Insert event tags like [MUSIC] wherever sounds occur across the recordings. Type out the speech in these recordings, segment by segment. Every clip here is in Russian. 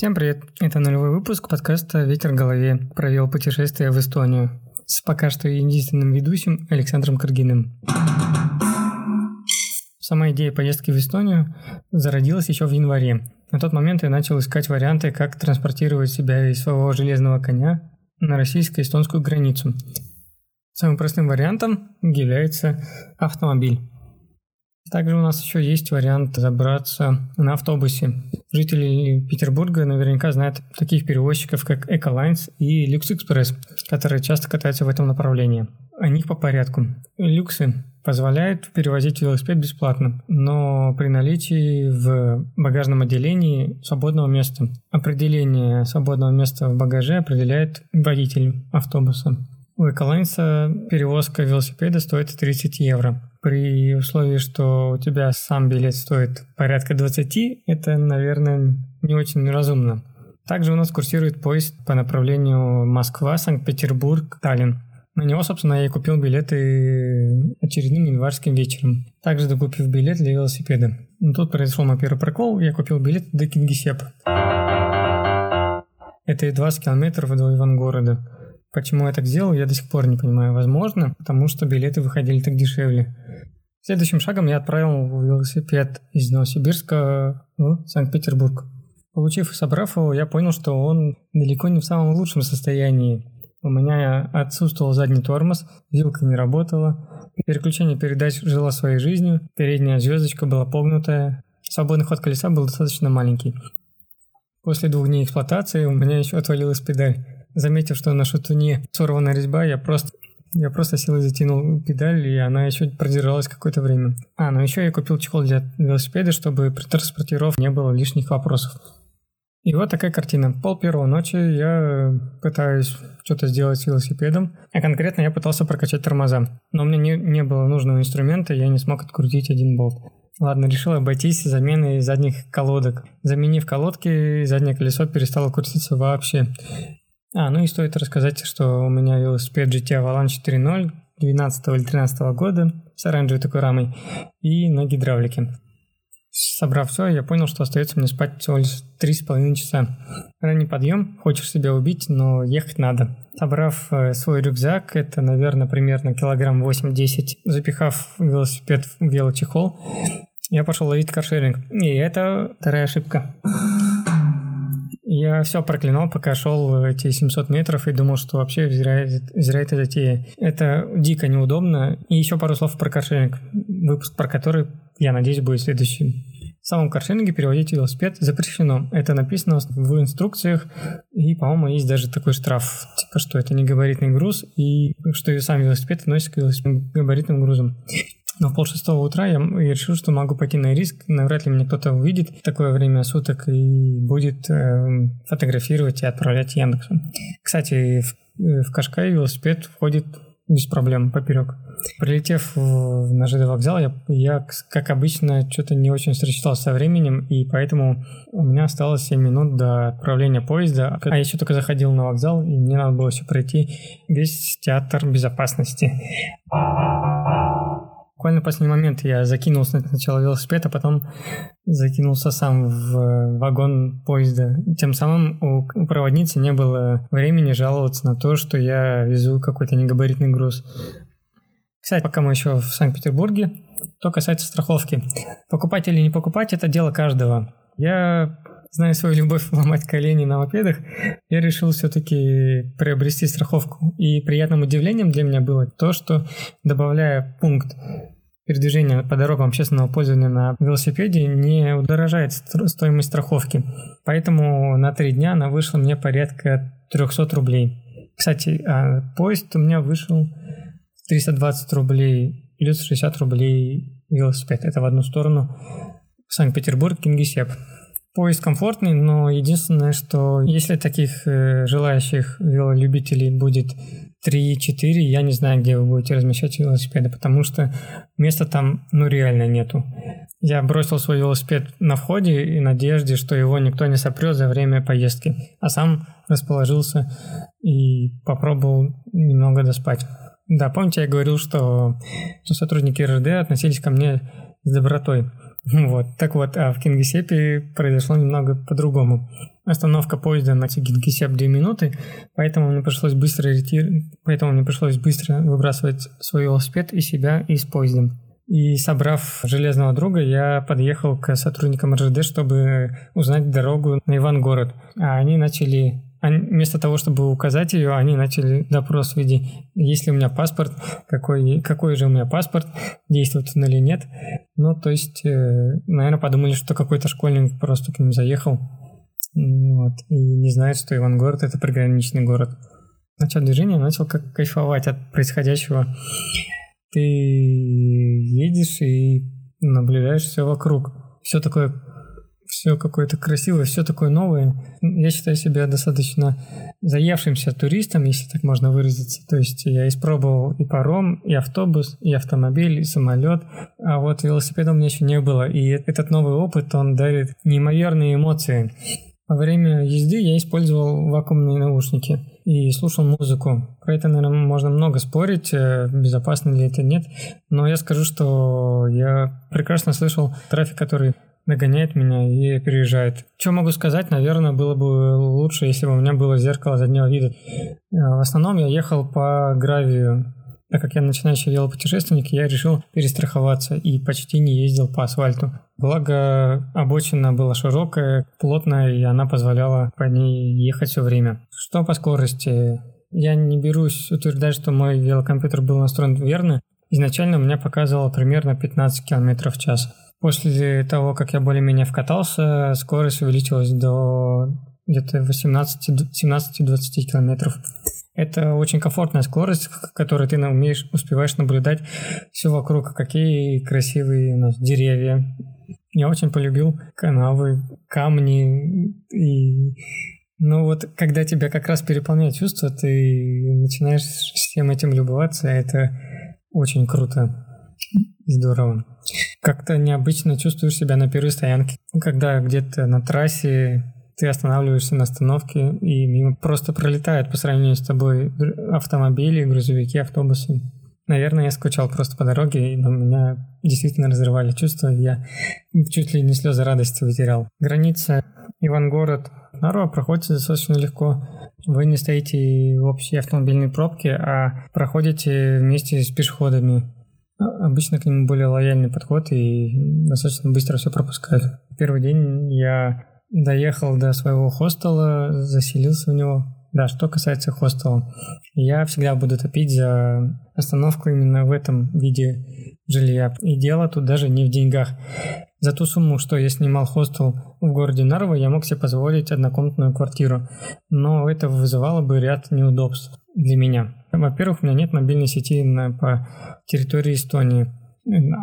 Всем привет! Это нулевой выпуск подкаста «Ветер в голове». Провел путешествие в Эстонию с пока что единственным ведущим Александром Каргиным. Сама идея поездки в Эстонию зародилась еще в январе. На тот момент я начал искать варианты, как транспортировать себя из своего железного коня на российско-эстонскую границу. Самым простым вариантом является автомобиль. Также у нас еще есть вариант забраться на автобусе. Жители Петербурга наверняка знают таких перевозчиков, как Эколайнс и Люкс Экспресс, которые часто катаются в этом направлении. О них по порядку. Люксы позволяют перевозить велосипед бесплатно, но при наличии в багажном отделении свободного места. Определение свободного места в багаже определяет водитель автобуса. У Эколайнса перевозка велосипеда стоит 30 евро при условии, что у тебя сам билет стоит порядка 20, это, наверное, не очень разумно. Также у нас курсирует поезд по направлению Москва, Санкт-Петербург, Таллин. На него, собственно, я и купил билеты очередным январским вечером. Также докупив билет для велосипеда. Но тут произошел мой первый прокол, я купил билет до Кингисеппа. Это 20 километров до Ивангорода. Почему я так сделал, я до сих пор не понимаю. Возможно, потому что билеты выходили так дешевле. Следующим шагом я отправил велосипед из Новосибирска в Санкт-Петербург. Получив и собрав его, я понял, что он далеко не в самом лучшем состоянии. У меня отсутствовал задний тормоз, вилка не работала, переключение передач жило своей жизнью, передняя звездочка была погнутая, свободный ход колеса был достаточно маленький. После двух дней эксплуатации у меня еще отвалилась педаль. Заметив, что на шатуне сорвана резьба, я просто я просто силой затянул педаль, и она еще продержалась какое-то время. А, ну еще я купил чехол для велосипеда, чтобы при транспортировке не было лишних вопросов. И вот такая картина. Пол первого ночи я пытаюсь что-то сделать с велосипедом, а конкретно я пытался прокачать тормоза. Но у меня не, не было нужного инструмента, я не смог открутить один болт. Ладно, решил обойтись заменой задних колодок. Заменив колодки, заднее колесо перестало крутиться вообще. А, ну и стоит рассказать, что у меня велосипед GT Avalanche 4.0 12 или 13 года с оранжевой такой рамой и на гидравлике. Собрав все, я понял, что остается мне спать всего лишь 3,5 часа. Ранний подъем, хочешь себя убить, но ехать надо. Собрав э, свой рюкзак, это, наверное, примерно килограмм 8-10, запихав велосипед в велочехол, я пошел ловить каршеринг. И это вторая ошибка. Я все проклинал, пока шел эти 700 метров и думал, что вообще зря, зря это затея. Это дико неудобно. И еще пару слов про каршеринг, выпуск про который, я надеюсь, будет следующим. В самом каршеринге переводить велосипед запрещено. Это написано в инструкциях, и, по-моему, есть даже такой штраф, типа, что это не габаритный груз, и что и сам велосипед относится к габаритным грузам. Но в полшестого утра я, решил, что могу пойти на риск. Навряд ли меня кто-то увидит в такое время суток и будет э, фотографировать и отправлять Яндексу. Кстати, в, э, в Кашкай велосипед входит без проблем поперек. Прилетев в, на ЖД вокзал, я, я, как обычно, что-то не очень рассчитал со временем, и поэтому у меня осталось 7 минут до отправления поезда. А еще только заходил на вокзал, и мне надо было все пройти весь театр безопасности. Буквально в последний момент я закинулся сначала велосипед, а потом закинулся сам в вагон поезда. Тем самым у проводницы не было времени жаловаться на то, что я везу какой-то негабаритный груз. Кстати, пока мы еще в Санкт-Петербурге, то касается страховки. Покупать или не покупать – это дело каждого. Я зная свою любовь [LAUGHS] ломать колени на мопедах, я решил все-таки приобрести страховку. И приятным удивлением для меня было то, что добавляя пункт передвижения по дорогам общественного пользования на велосипеде не удорожает стоимость страховки. Поэтому на три дня она вышла мне порядка 300 рублей. Кстати, а поезд у меня вышел 320 рублей плюс 60 рублей велосипед. Это в одну сторону. Санкт-Петербург, Кингисепп. Поезд комфортный, но единственное, что если таких э, желающих велолюбителей будет 3-4, я не знаю, где вы будете размещать велосипеды, потому что места там, ну, реально нету. Я бросил свой велосипед на входе и надежде, что его никто не сопрет за время поездки, а сам расположился и попробовал немного доспать. Да, помните, я говорил, что, сотрудники РЖД относились ко мне с добротой. [LAUGHS] Вот, так вот, а в Кингисеппе произошло немного по-другому. остановка поезда на Тигинкисеп 2 минуты, поэтому мне пришлось быстро ретир... поэтому мне пришлось быстро выбрасывать свой велосипед и себя из поезда. И собрав железного друга, я подъехал к сотрудникам РЖД, чтобы узнать дорогу на Ивангород. А они начали они, вместо того, чтобы указать ее, они начали допрос в виде, есть ли у меня паспорт, какой, какой же у меня паспорт, действует он или нет. Ну, то есть, э, наверное, подумали, что какой-то школьник просто к ним заехал вот, и не знает, что Ивангород – это приграничный город. Начал движение, начал как кайфовать от происходящего. Ты едешь и наблюдаешь все вокруг. Все такое все какое-то красивое, все такое новое. Я считаю себя достаточно заевшимся туристом, если так можно выразиться. То есть я испробовал и паром, и автобус, и автомобиль, и самолет, а вот велосипеда у меня еще не было. И этот новый опыт, он дарит неимоверные эмоции. Во время езды я использовал вакуумные наушники и слушал музыку. Про это, наверное, можно много спорить, э, безопасно ли это нет, но я скажу, что я прекрасно слышал трафик, который догоняет меня и переезжает. Что могу сказать? Наверное, было бы лучше, если бы у меня было зеркало заднего вида. Э, в основном я ехал по гравию. Так как я начинающий велопутешественник, я решил перестраховаться и почти не ездил по асфальту. Благо, обочина была широкая, плотная, и она позволяла по ней ехать все время. Что по скорости? Я не берусь утверждать, что мой велокомпьютер был настроен верно. Изначально у меня показывало примерно 15 км в час. После того, как я более-менее вкатался, скорость увеличилась до где-то 18-20 километров. Это очень комфортная скорость, которой ты умеешь, успеваешь наблюдать все вокруг, какие красивые у нас деревья. Я очень полюбил канавы, камни и ну вот, когда тебя как раз переполняет чувство, ты начинаешь всем этим любоваться, это очень круто здорово. Как-то необычно чувствуешь себя на первой стоянке, когда где-то на трассе ты останавливаешься на остановке, и мимо просто пролетают по сравнению с тобой автомобили, грузовики, автобусы. Наверное, я скучал просто по дороге, и на меня действительно разрывали чувства, и я чуть ли не слезы радости вытерял. Граница Ивангород Нарва проходит достаточно легко. Вы не стоите в общей автомобильной пробке, а проходите вместе с пешеходами. Обычно к нему более лояльный подход и достаточно быстро все пропускают. Первый день я доехал до своего хостела, заселился в него. Да, что касается хостела, я всегда буду топить за остановку именно в этом виде жилья. И дело тут даже не в деньгах. За ту сумму, что я снимал хостел в городе Нарва, я мог себе позволить однокомнатную квартиру. Но это вызывало бы ряд неудобств для меня. Во-первых, у меня нет мобильной сети на, по территории Эстонии.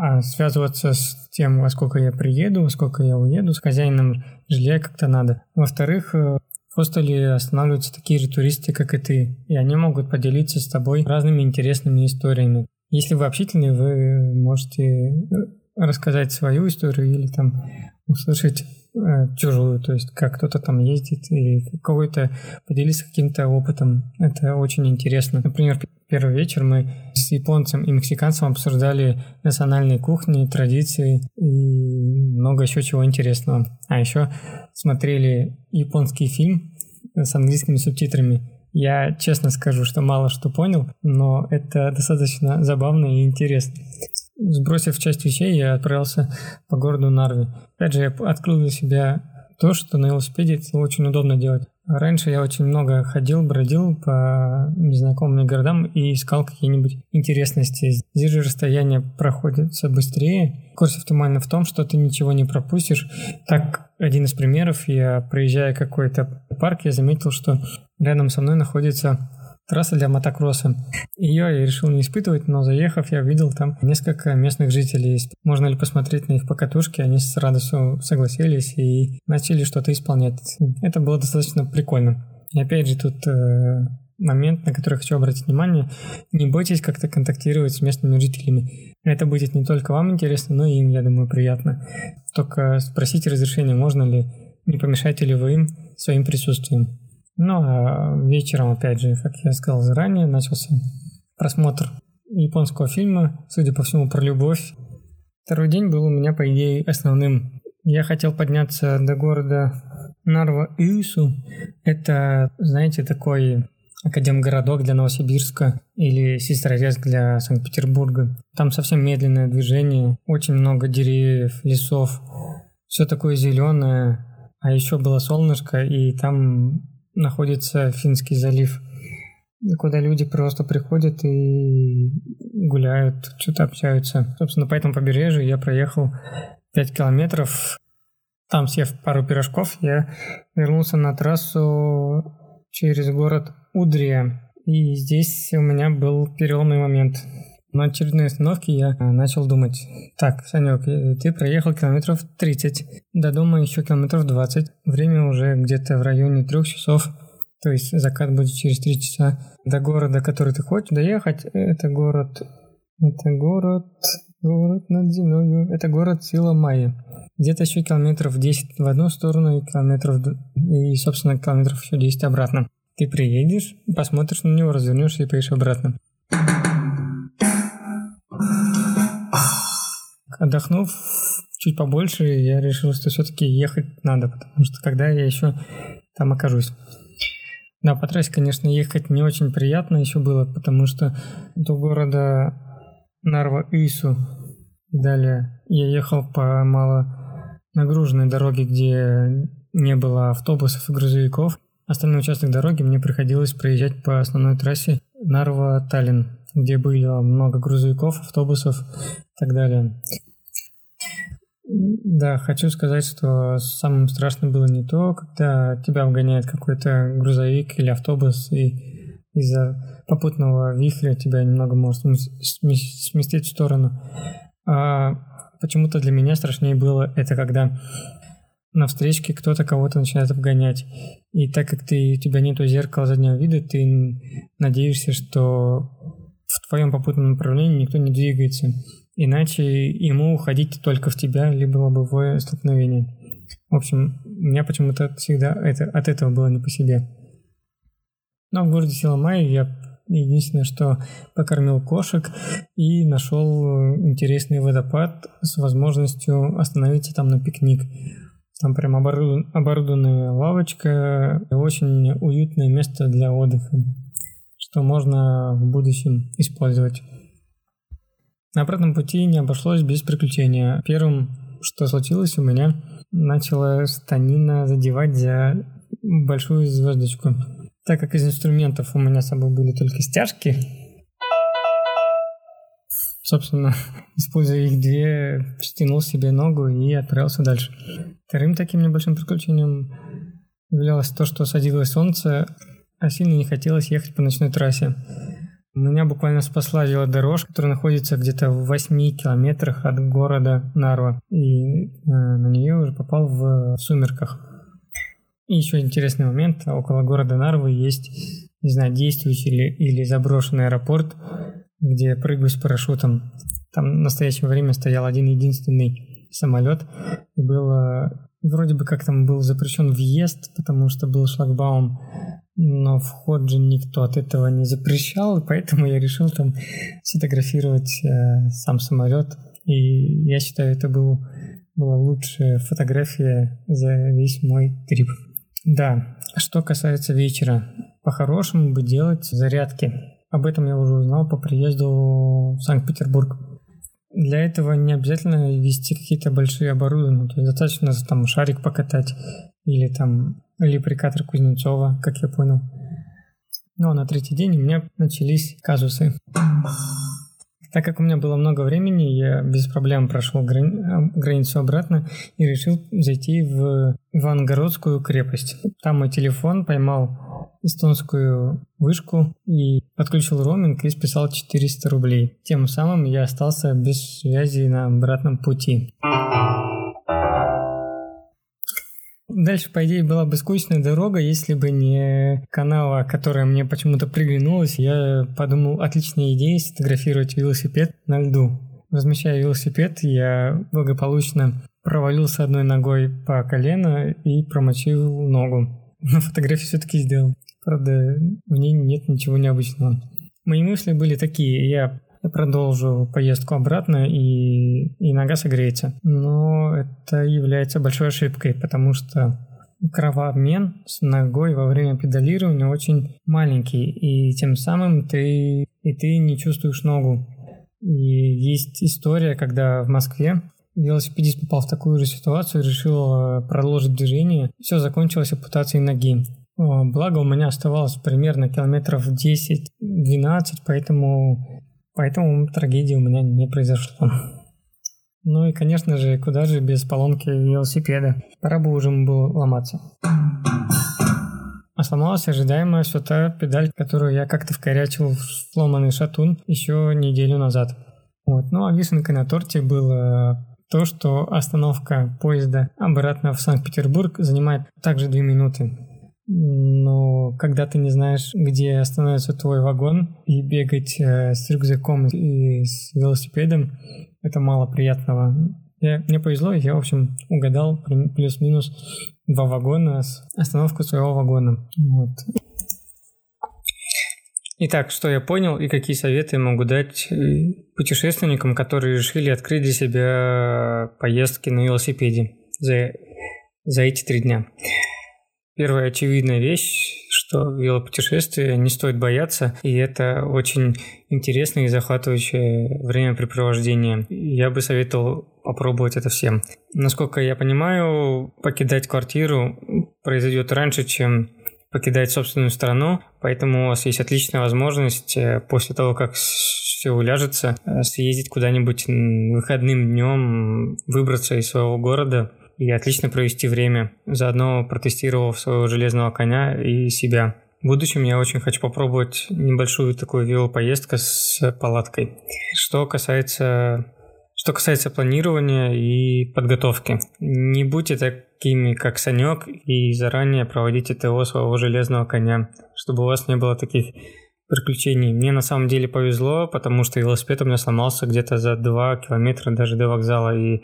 А связываться с тем, во сколько я приеду, во сколько я уеду, с хозяином жилья как-то надо. Во-вторых, э, в хостеле останавливаются такие же туристы, как и ты, и они могут поделиться с тобой разными интересными историями. Если вы общительны, вы можете э, рассказать свою историю или там услышать Э, чужую, то есть как кто-то там ездит и какой-то поделиться каким-то опытом. Это очень интересно. Например, первый вечер мы с японцем и мексиканцем обсуждали национальные кухни, традиции и много еще чего интересного. А еще смотрели японский фильм с английскими субтитрами. Я честно скажу, что мало что понял, но это достаточно забавно и интересно. Сбросив часть вещей, я отправился по городу Нарви. Опять же, я открыл для себя то, что на велосипеде это очень удобно делать. Раньше я очень много ходил, бродил по незнакомым городам и искал какие-нибудь интересности. Здесь же расстояние проходится быстрее. Курс оптимально в том, что ты ничего не пропустишь. Так, один из примеров, я проезжая какой-то парк, я заметил, что рядом со мной находится Трасса для мотокросса. Ее я решил не испытывать, но заехав, я увидел там несколько местных жителей. Можно ли посмотреть на их покатушки? Они с радостью согласились и начали что-то исполнять. Это было достаточно прикольно. И опять же тут э, момент, на который хочу обратить внимание. Не бойтесь как-то контактировать с местными жителями. Это будет не только вам интересно, но и им, я думаю, приятно. Только спросите разрешение, можно ли, не помешаете ли вы им своим присутствием. Ну, а вечером, опять же, как я сказал заранее, начался просмотр японского фильма, судя по всему, про любовь. Второй день был у меня, по идее, основным. Я хотел подняться до города Нарва-Ису – это, знаете, такой Академгородок для Новосибирска или Сестрорецк для Санкт-Петербурга. Там совсем медленное движение, очень много деревьев, лесов, все такое зеленое, а еще было солнышко, и там находится Финский залив, куда люди просто приходят и гуляют, что-то общаются. Собственно, по этому побережью я проехал 5 километров. Там, съев пару пирожков, я вернулся на трассу через город Удрия. И здесь у меня был переломный момент. На очередной остановке я начал думать, так, Санек, э, ты проехал километров 30, до дома еще километров 20, время уже где-то в районе трех часов, то есть закат будет через три часа. До города, который ты хочешь доехать, это город, это город, город над землей, это город Сила Майя. Где-то еще километров 10 в одну сторону и километров, и, собственно, километров еще 10 обратно. Ты приедешь, посмотришь на него, развернешься и поедешь обратно. Отдохнув чуть побольше, я решил, что все-таки ехать надо, потому что когда я еще там окажусь. Да, по трассе, конечно, ехать не очень приятно еще было, потому что до города Нарва-Ису далее я ехал по мало нагруженной дороге, где не было автобусов и грузовиков. Остальной участок дороги мне приходилось проезжать по основной трассе Нарва-Таллин, где было много грузовиков, автобусов и так далее. Да, хочу сказать, что самым страшным было не то, когда тебя обгоняет какой-то грузовик или автобус, и из-за попутного вихря тебя немного может сместить в сторону. А почему-то для меня страшнее было это, когда на встречке кто-то кого-то начинает обгонять. И так как ты, у тебя нету зеркала заднего вида, ты надеешься, что в твоем попутном направлении никто не двигается. Иначе ему уходить только в тебя, либо лобовое столкновение. В общем, у меня почему-то всегда это, от этого было не по себе. Но в городе Силамай я единственное, что покормил кошек и нашел интересный водопад с возможностью остановиться там на пикник. Там прям оборудован, оборудованная лавочка, очень уютное место для отдыха, что можно в будущем использовать. На обратном пути не обошлось без приключения. Первым, что случилось у меня, начала станина задевать за большую звездочку. Так как из инструментов у меня с собой были только стяжки, собственно, [LAUGHS] используя их две, стянул себе ногу и отправился дальше. Вторым таким небольшим приключением являлось то, что садилось солнце, а сильно не хотелось ехать по ночной трассе. Меня буквально спасла велодорожка, которая находится где-то в 8 километрах от города Нарва. И э, на нее уже попал в сумерках. И еще интересный момент. Около города Нарвы есть, не знаю, действующий или, или заброшенный аэропорт, где прыгаю с парашютом. Там в настоящее время стоял один единственный самолет. И было... Вроде бы как там был запрещен въезд, потому что был шлагбаум но вход же никто от этого не запрещал, поэтому я решил там сфотографировать э, сам самолет. И я считаю, это был, была лучшая фотография за весь мой трип. Да, что касается вечера, по-хорошему бы делать зарядки. Об этом я уже узнал по приезду в Санкт-Петербург. Для этого не обязательно вести какие-то большие оборудования, то есть достаточно там шарик покатать или там леприкатор Кузнецова, как я понял. Ну а на третий день у меня начались казусы. Так как у меня было много времени, я без проблем прошел грани- границу обратно и решил зайти в Ивангородскую крепость. Там мой телефон поймал эстонскую вышку и подключил роуминг и списал 400 рублей. Тем самым я остался без связи на обратном пути. Дальше, по идее, была бы скучная дорога, если бы не канава, которая мне почему-то приглянулась. Я подумал, отличная идея сфотографировать велосипед на льду. Размещая велосипед, я благополучно провалился одной ногой по колено и промочил ногу. Но фотографию все-таки сделал. Правда, в ней нет ничего необычного. Мои мысли были такие. Я я продолжу поездку обратно и, и нога согреется. Но это является большой ошибкой, потому что кровообмен с ногой во время педалирования очень маленький, и тем самым ты и ты не чувствуешь ногу. И есть история, когда в Москве велосипедист попал в такую же ситуацию, решил э, продолжить движение. Все закончилось ампутацией ноги. Благо у меня оставалось примерно километров 10-12, поэтому, поэтому трагедии у меня не произошло. Ну и, конечно же, куда же без поломки велосипеда. Пора бы уже было ломаться. А сломалась ожидаемая все та педаль, которую я как-то вкорячил в сломанный шатун еще неделю назад. Вот. Ну а вишенкой на торте было то, что остановка поезда обратно в Санкт-Петербург занимает также 2 минуты. Но когда ты не знаешь, где остановится твой вагон, и бегать э, с рюкзаком и с велосипедом, это мало приятного. Я, мне повезло, я, в общем, угадал плюс-минус два вагона с остановку своего вагона. Вот. Итак, что я понял и какие советы могу дать э, путешественникам, которые решили открыть для себя поездки на велосипеде за, за эти три дня. Первая очевидная вещь, что велопутешествие не стоит бояться, и это очень интересное и захватывающее времяпрепровождение. Я бы советовал попробовать это всем. Насколько я понимаю, покидать квартиру произойдет раньше, чем покидать собственную страну, поэтому у вас есть отличная возможность э, после того, как все уляжется, э, съездить куда-нибудь выходным днем, выбраться из своего города и отлично провести время, заодно протестировав своего железного коня и себя. В будущем я очень хочу попробовать небольшую такую велопоездку с палаткой. Что касается что касается планирования и подготовки, не будьте такими, как Санек, и заранее проводите ТО своего железного коня, чтобы у вас не было таких приключений. Мне на самом деле повезло, потому что велосипед у меня сломался где-то за 2 километра даже до вокзала, и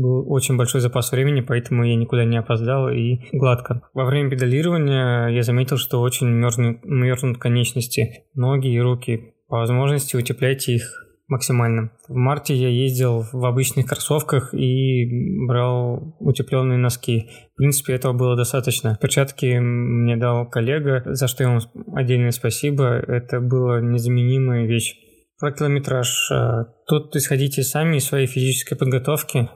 был очень большой запас времени, поэтому я никуда не опоздал и гладко. Во время педалирования я заметил, что очень мерзнут, мерзнут конечности, ноги и руки. По возможности утепляйте их максимально. В марте я ездил в обычных кроссовках и брал утепленные носки. В принципе, этого было достаточно. Перчатки мне дал коллега, за что ему отдельное спасибо. Это была незаменимая вещь. Про километраж. Тут исходите сами из своей физической подготовки.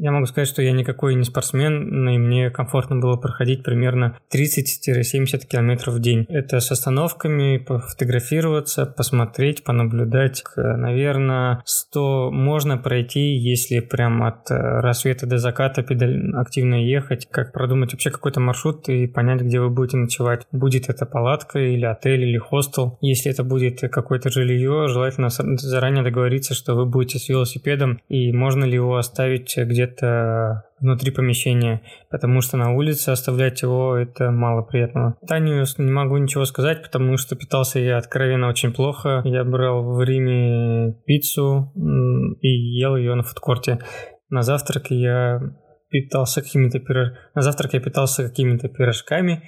Я могу сказать, что я никакой не спортсмен, и мне комфортно было проходить примерно 30-70 километров в день. Это с остановками, пофотографироваться, посмотреть, понаблюдать. Наверное, 100 можно пройти, если прям от э, рассвета до заката педаль активно ехать, как продумать вообще какой-то маршрут и понять, где вы будете ночевать. Будет это палатка или отель или хостел. Если это будет какое-то жилье, желательно заранее договориться, что вы будете с велосипедом и можно ли его оставить где-то где внутри помещения, потому что на улице оставлять его это мало приятного. Танию не могу ничего сказать, потому что питался я откровенно очень плохо. Я брал в Риме пиццу и ел ее на фудкорте. На завтрак я питался какими-то пирож... На завтрак я питался какими-то пирожками.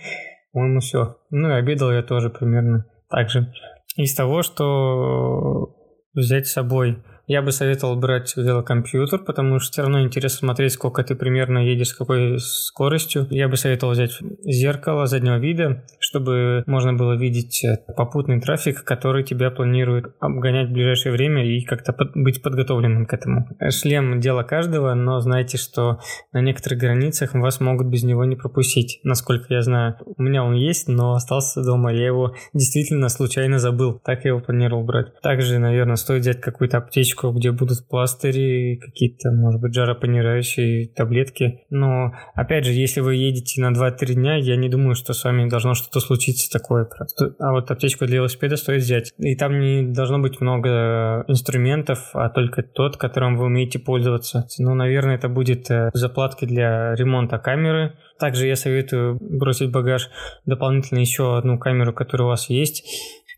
По-моему, все. Ну и обедал я тоже примерно так же. Из того, что взять с собой я бы советовал брать велокомпьютер, потому что все равно интересно смотреть, сколько ты примерно едешь, с какой скоростью. Я бы советовал взять зеркало заднего вида, чтобы можно было видеть э, попутный трафик, который тебя планирует обгонять в ближайшее время и как-то под, быть подготовленным к этому. Шлем – дело каждого, но знайте, что на некоторых границах вас могут без него не пропустить, насколько я знаю. У меня он есть, но остался дома, я его действительно случайно забыл. Так я его планировал брать. Также, наверное, стоит взять какую-то аптечку аптечку, где будут пластыри, какие-то, может быть, жаропонижающие таблетки. Но, опять же, если вы едете на 2-3 дня, я не думаю, что с вами должно что-то случиться такое. А вот аптечку для велосипеда стоит взять. И там не должно быть много инструментов, а только тот, которым вы умеете пользоваться. Ну, наверное, это будет э, заплатки для ремонта камеры, также я советую бросить багаж дополнительно еще одну камеру, которая у вас есть,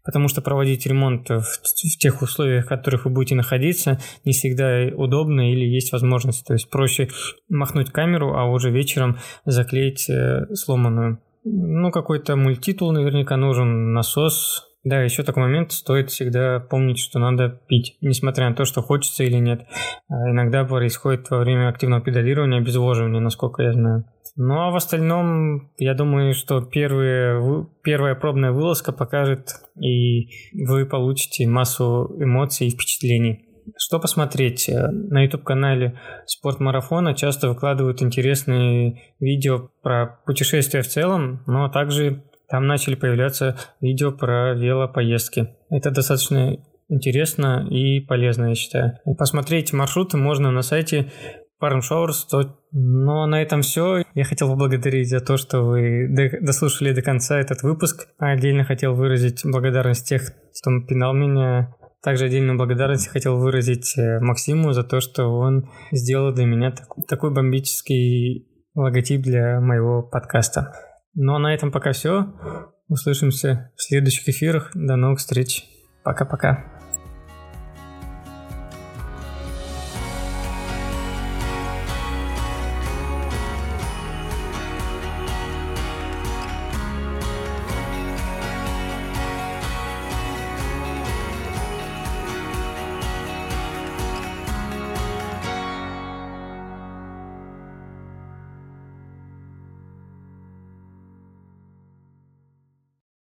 потому что проводить ремонт в, в тех условиях, в которых вы будете находиться, не всегда удобно или есть возможность. То есть проще махнуть камеру, а уже вечером заклеить э, сломанную. Ну, какой-то мультитул наверняка нужен, насос, да, еще такой момент, стоит всегда помнить, что надо пить, несмотря на то, что хочется или нет. А иногда происходит во время активного педалирования обезвоживание, насколько я знаю. Ну а в остальном, я думаю, что первые, первая пробная вылазка покажет, и вы получите массу эмоций и впечатлений. Что посмотреть? Э, на YouTube-канале Спортмарафона часто выкладывают интересные видео про путешествия в целом, но также там начали появляться видео про велопоездки. Это достаточно интересно и полезно, я считаю. Посмотреть маршруты можно на сайте Farm Showers. Но на этом все. Я хотел поблагодарить за то, что вы дослушали до конца этот выпуск. Отдельно хотел выразить благодарность тех, кто пинал меня также отдельную благодарность хотел выразить э, Максиму за то, что он сделал для меня такой бомбический логотип для моего подкаста. Ну а на этом пока все. Услышимся в следующих эфирах. До новых встреч. Пока-пока.